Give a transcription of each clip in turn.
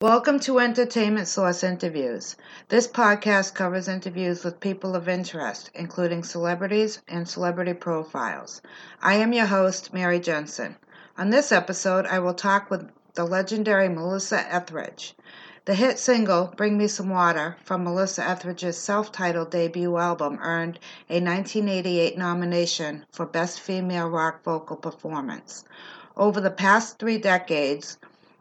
Welcome to Entertainment Source Interviews. This podcast covers interviews with people of interest, including celebrities and celebrity profiles. I am your host, Mary Jensen. On this episode, I will talk with the legendary Melissa Etheridge. The hit single, Bring Me Some Water, from Melissa Etheridge's self titled debut album, earned a 1988 nomination for Best Female Rock Vocal Performance. Over the past three decades,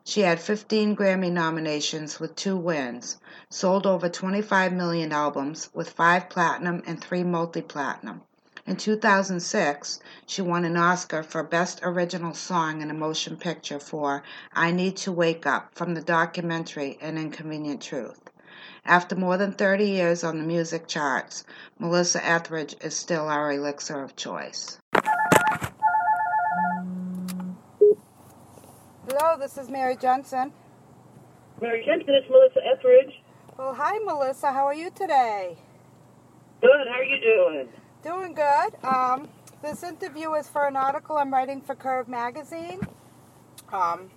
she had 15 Grammy nominations with two wins, sold over 25 million albums with five platinum and three multi platinum. In 2006, she won an Oscar for Best Original Song in a Motion Picture for I Need to Wake Up from the documentary An Inconvenient Truth. After more than 30 years on the music charts, Melissa Etheridge is still our elixir of choice. Hello, this is Mary Johnson. Mary Jensen, it's Melissa Etheridge. Well, hi, Melissa. How are you today? Good. How are you doing? Doing good. Um, this interview is for an article I'm writing for Curve Magazine. Um,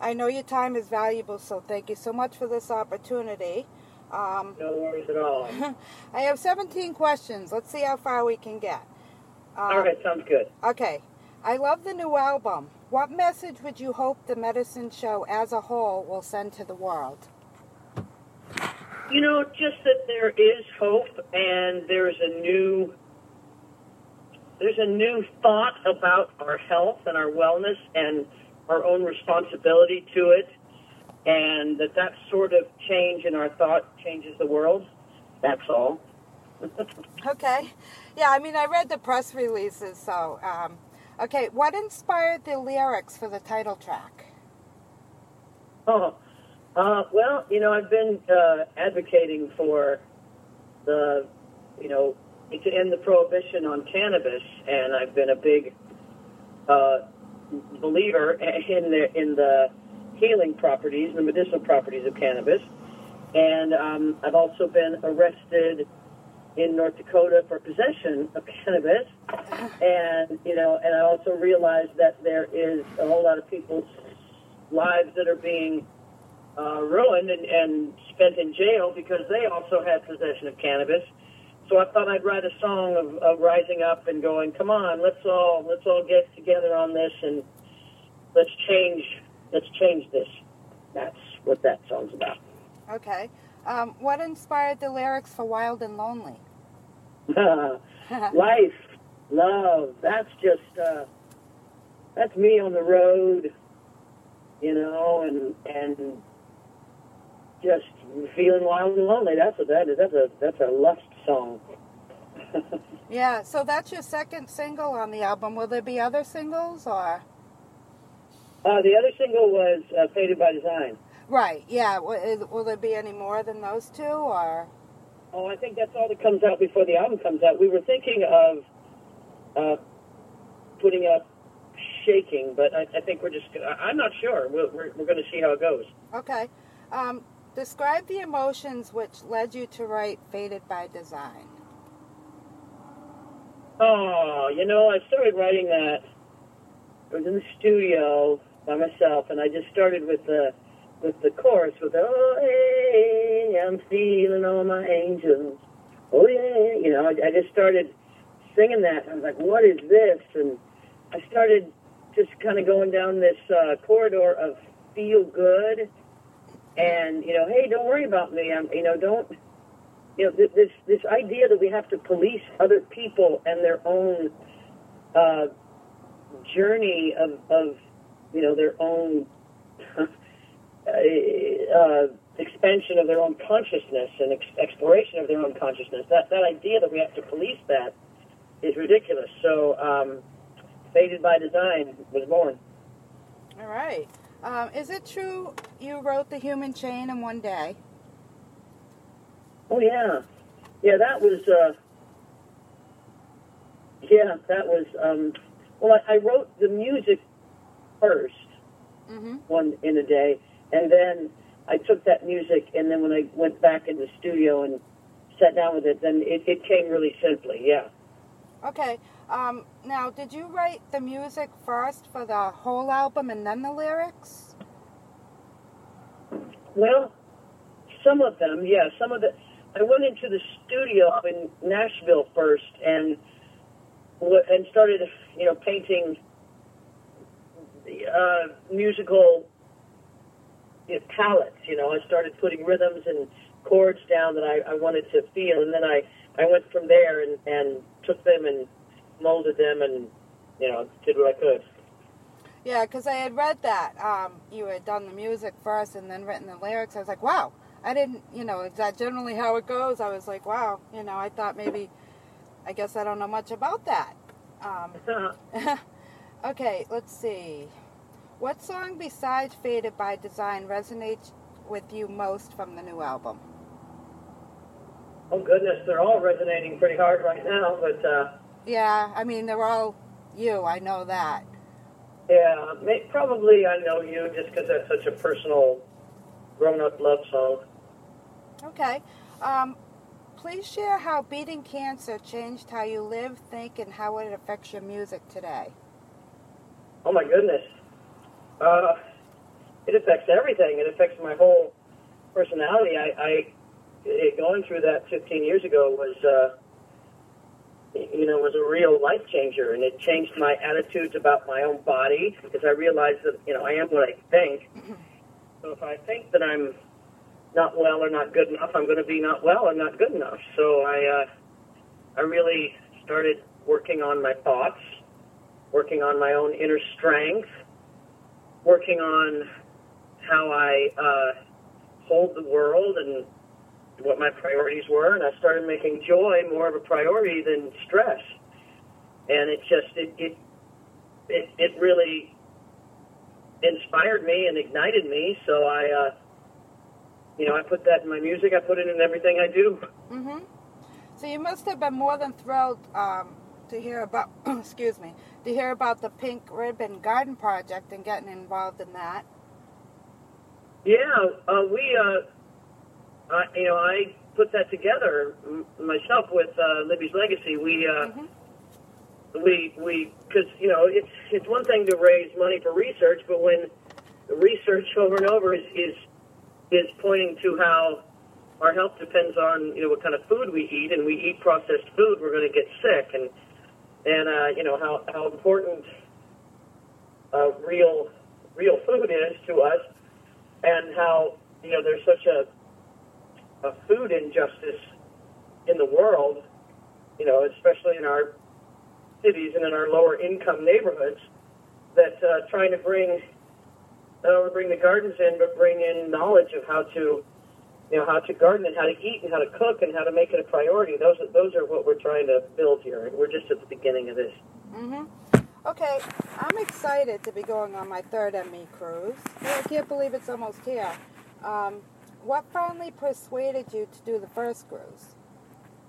I know your time is valuable, so thank you so much for this opportunity. Um, no worries at all. I have 17 questions. Let's see how far we can get. Um, all right, sounds good. Okay. I love the new album. What message would you hope the medicine show as a whole will send to the world? You know, just that there is hope and there's a new there's a new thought about our health and our wellness and our own responsibility to it and that that sort of change in our thought changes the world. That's all. okay. Yeah, I mean, I read the press releases, so um, Okay, what inspired the lyrics for the title track? Oh, uh, well, you know, I've been uh, advocating for the, you know, to end the prohibition on cannabis, and I've been a big uh, believer in the in the healing properties, the medicinal properties of cannabis, and um, I've also been arrested in North Dakota for possession of cannabis. And, you know, and I also realized that there is a whole lot of people's lives that are being uh, ruined and, and spent in jail because they also had possession of cannabis. So I thought I'd write a song of, of rising up and going, come on, let's all let's all get together on this and let's change let's change this. That's what that song's about. Okay. Um, what inspired the lyrics for Wild and Lonely? life, love. That's just uh, that's me on the road, you know, and and just feeling wild and lonely. That's what that is. That's a that's a lust song. yeah. So that's your second single on the album. Will there be other singles or? Uh, the other single was uh, "Faded by Design." Right. Yeah. Will, will there be any more than those two, or? Oh, I think that's all that comes out before the album comes out. We were thinking of uh, putting up shaking, but I, I think we're just. Gonna, I'm not sure. We're, we're, we're going to see how it goes. Okay. Um, describe the emotions which led you to write "Faded by Design." Oh, you know, I started writing that. I was in the studio by myself, and I just started with the with the chorus with the, oh hey, I'm feeling all my angels. Oh yeah, you know, I, I just started singing that. I was like, what is this? And I started just kind of going down this uh, corridor of feel good, and you know, hey, don't worry about me. I'm, you know, don't. You know, this this idea that we have to police other people and their own uh, journey of, of you know their own uh, expansion of their own consciousness and ex- exploration of their own consciousness. That that idea that we have to police that is ridiculous. So, um, Faded by Design was born. All right. Um, is it true you wrote The Human Chain in one day? Oh yeah, yeah. That was. Uh, yeah, that was. Um, well, I, I wrote the music 1st mm-hmm. one in a day, and then I took that music, and then when I went back in the studio and sat down with it, then it, it came really simply, yeah. Okay. Um, now, did you write the music first for the whole album and then the lyrics? well, some of them, yeah. Some of the. I went into the studio in Nashville first, and and started, you know, painting uh, musical you know, palettes. You know, I started putting rhythms and chords down that I, I wanted to feel, and then I I went from there and and took them and molded them and you know did what I could. Yeah, because I had read that um, you had done the music first and then written the lyrics. I was like, wow. I didn't, you know, is that generally how it goes? I was like, wow. You know, I thought maybe, I guess I don't know much about that. Um, okay, let's see. What song besides Faded by Design resonates with you most from the new album? Oh goodness, they're all resonating pretty hard right now, but uh, Yeah, I mean, they're all you. I know that. yeah, may, probably I know you just because that's such a personal, grown-up love song. Okay. Um, please share how beating cancer changed how you live, think, and how it affects your music today. Oh my goodness, uh, it affects everything. It affects my whole personality. I, I it, going through that 15 years ago was, uh, you know, was a real life changer, and it changed my attitudes about my own body because I realized that you know I am what I think. So if I think that I'm not well or not good enough, I'm going to be not well or not good enough. So I, uh, I really started working on my thoughts, working on my own inner strength, working on how I uh, hold the world and what my priorities were, and I started making joy more of a priority than stress. And it just it it it, it really inspired me and ignited me. So I, uh, you know, I put that in my music. I put it in everything I do. Mm-hmm. So you must have been more than thrilled um, to hear about, excuse me, to hear about the Pink Ribbon Garden Project and getting involved in that. Yeah, uh, we, uh, uh, you know, I put that together m- myself with uh, Libby's Legacy. We, uh, Mhm. we, we, because you know, it's it's one thing to raise money for research, but when the research over and over is is is pointing to how our health depends on you know what kind of food we eat, and we eat processed food, we're going to get sick, and and uh, you know how how important uh, real real food is to us, and how you know there's such a a food injustice in the world, you know, especially in our cities and in our lower income neighborhoods, that uh, trying to bring not only bring the gardens in, but bring in knowledge of how to, you know, how to garden and how to eat and how to cook and how to make it a priority. Those are, those are what we're trying to build here, and we're just at the beginning of this. Mm-hmm. Okay, I'm excited to be going on my third ME cruise. I can't believe it's almost here. Um, what finally persuaded you to do the first cruise?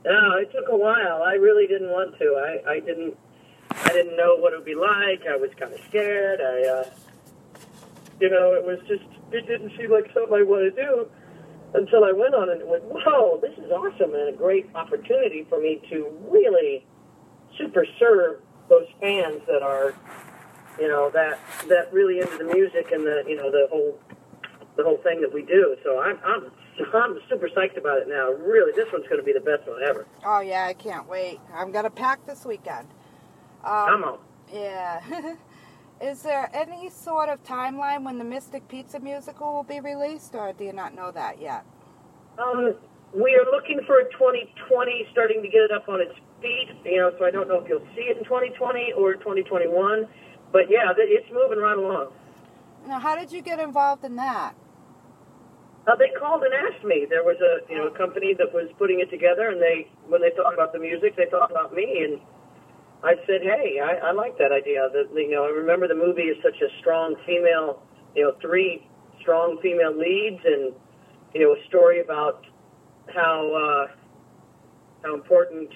No, it took a while. I really didn't want to. I, I didn't. I didn't know what it would be like. I was kind of scared. I, uh, you know, it was just. It didn't seem like something I wanted to do until I went on and went, "Whoa, this is awesome!" and a great opportunity for me to really super serve those fans that are, you know, that that really into the music and the, you know, the whole the whole thing that we do. So I'm I'm I'm super psyched about it now. Really, this one's going to be the best one ever. Oh yeah, I can't wait. I'm gonna pack this weekend. Um, Come on. Yeah. Is there any sort of timeline when the Mystic Pizza musical will be released, or do you not know that yet? Um, we are looking for a 2020, starting to get it up on its feet. You know, so I don't know if you'll see it in 2020 or 2021. But yeah, it's moving right along. Now, how did you get involved in that? Uh, they called and asked me. There was a you know company that was putting it together, and they when they thought about the music, they thought about me, and I said, hey, I, I like that idea. That you know, I remember the movie is such a strong female, you know, three strong female leads, and you know, a story about how uh, how important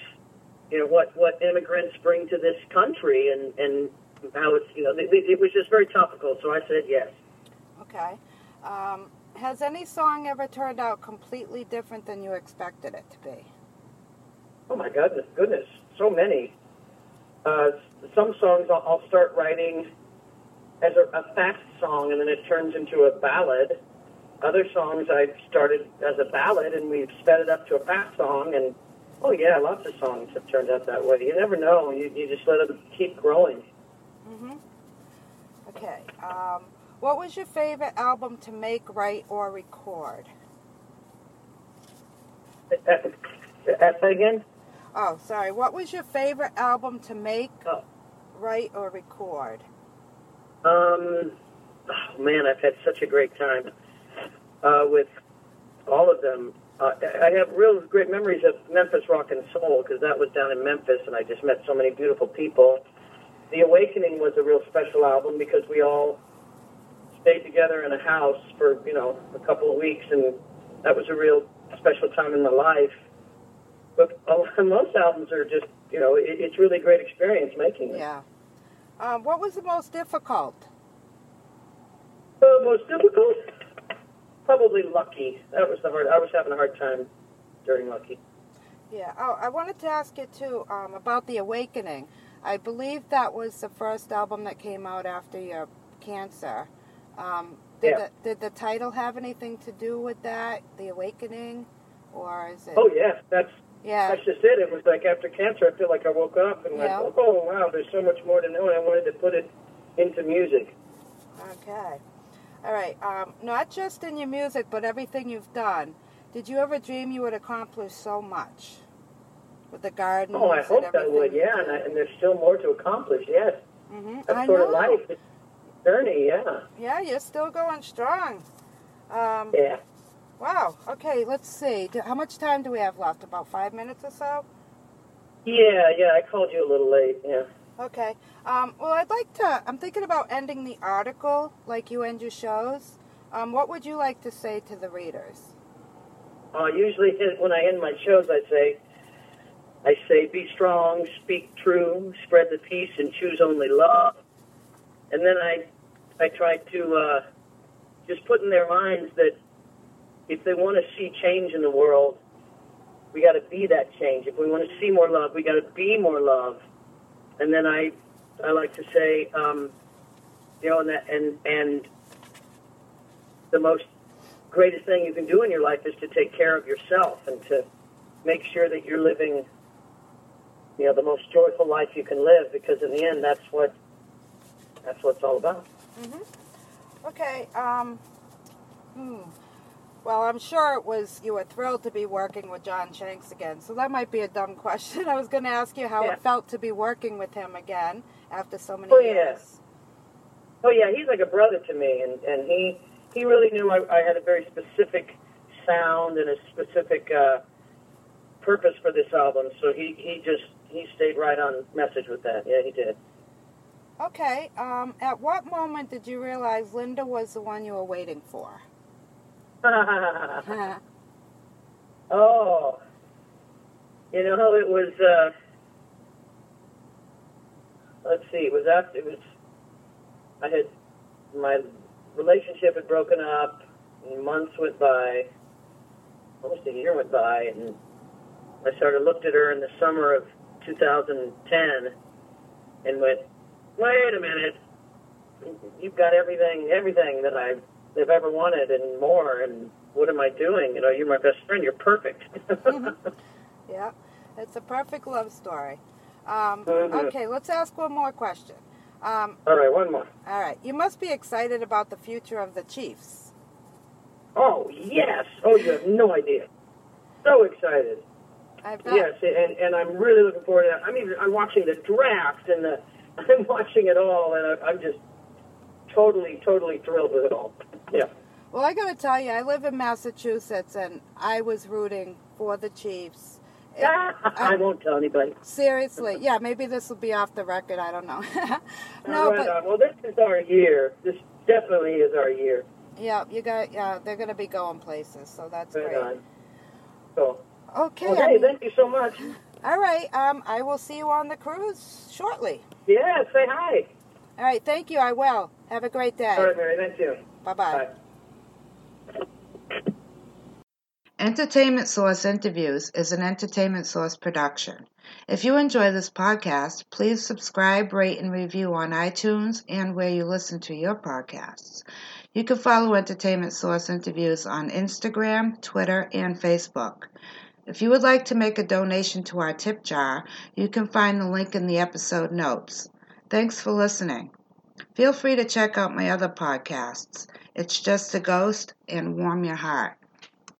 you know what what immigrants bring to this country, and and how it's you know it, it was just very topical. So I said yes. Okay. Um, has any song ever turned out completely different than you expected it to be? Oh my goodness, goodness, so many. Uh, some songs I'll, I'll start writing as a, a fast song, and then it turns into a ballad. other songs I started as a ballad, and we've sped it up to a fast song. And oh yeah, lots of songs have turned out that way. You never know. You you just let them keep growing. Mhm. Okay. Um, what was your favorite album to make, write, or record? That again. Oh, sorry. What was your favorite album to make, Oh. write, or record? Um, oh man, I've had such a great time uh, with all of them. Uh, I have real great memories of Memphis Rock and Soul because that was down in Memphis, and I just met so many beautiful people. The Awakening was a real special album because we all stayed together in a house for you know a couple of weeks, and that was a real special time in my life. But most albums are just you know it, it's really a great experience making them. Yeah. Um, what was the most difficult? Uh, most difficult? Probably Lucky. That was the hard. I was having a hard time during Lucky. Yeah. Oh, I wanted to ask you too um, about the Awakening. I believe that was the first album that came out after your cancer. Um, did, Yeah. the, did the title have anything to do with that, the Awakening, or is it? Oh yeah, that's yeah. that's just it. It was like after cancer, I feel like I woke up and Yeah. went, oh wow, there's so much more to know, and I wanted to put it into music. Okay. All right. Um, not just in your music, but everything you've done. Did you ever dream you would accomplish so much with the garden? Oh, I hope that would. Yeah, and, I, and there's still more to accomplish. Yes, Mm-hmm. that's I sort know. of life. It's journey. Yeah. Yeah, you're still going strong. Um, Yeah. Wow. Okay. Let's see. Do, how much time do we have left? About five minutes or so. Yeah, yeah. I called you a little late. Yeah. Okay. Um, well, I'd like to. I'm thinking about ending the article like you end your shows. Um, what would you like to say to the readers? Uh, usually, when I end my shows, I say, I say, be strong, speak true, spread the peace, and choose only love. And then I, I try to uh, just put in their minds that if they want to see change in the world, we got to be that change. If we want to see more love, we got to be more love. And then I, I like to say, um, you know, and that, and and the most greatest thing you can do in your life is to take care of yourself and to make sure that you're living you know the most joyful life you can live because in the end that's what that's what it's all about Okay. Um, hmm. Well, I'm sure it was you were thrilled to be working with John Shanks again. So that might be a dumb question. I was going to ask you how Yeah. it felt to be working with him again after so many Oh, yeah. oh yeah he's like a brother to me and and he he really knew I, I had a very specific sound and a specific uh purpose for this album so he he just he stayed right on message with that yeah he did Okay. Um, at what moment did you realize Linda was the one you were waiting for? Oh, you know, it was. Uh, let's see. It was after. It was. I had my relationship had broken up. Months went by. Almost a year went by, and I of looked at her in the summer of 2010, and went, "Wait a minute. You've got everything, everything that I have ever wanted, and more. And what am I doing? You know, you're my best friend. You're perfect." yeah. It's a perfect love story. Um, Mhm. okay, let's ask one more question. Um, All right, one more. all right. You must be excited about the future of the Chiefs. Oh yes! Oh, you have no idea. So excited. I bet. Yes, and and I'm really looking forward to that. I'm even I'm watching the draft and the I'm watching it all, and I, I'm just totally totally thrilled with it all. Yeah. Well, I got to tell you, I live in Massachusetts, and I was rooting for the Chiefs. It- I won't tell anybody. seriously, yeah, maybe this will be off the record. I don't know. no, right, but well, this is our year. This definitely is our year. yeah, you got yeah, they're going to be going places, so that's Right great. on. So, Okay, okay, I thank you so much. all right. Um, I will see you on the cruise shortly. Yeah, say hi. All right, thank you. I will. Have a great day. All right, Mary. Thank you. Bye bye. Bye. Entertainment Source Interviews is an Entertainment Source production. If you enjoy this podcast, please subscribe, rate, and review on iTunes and where you listen to your podcasts. You can follow Entertainment Source interviews on Instagram, Twitter, and Facebook. If you would like to make a donation to our tip jar, you can find the link in the episode notes. Thanks for listening. Feel free to check out my other podcasts. It's Just a Ghost and Warm Your Heart.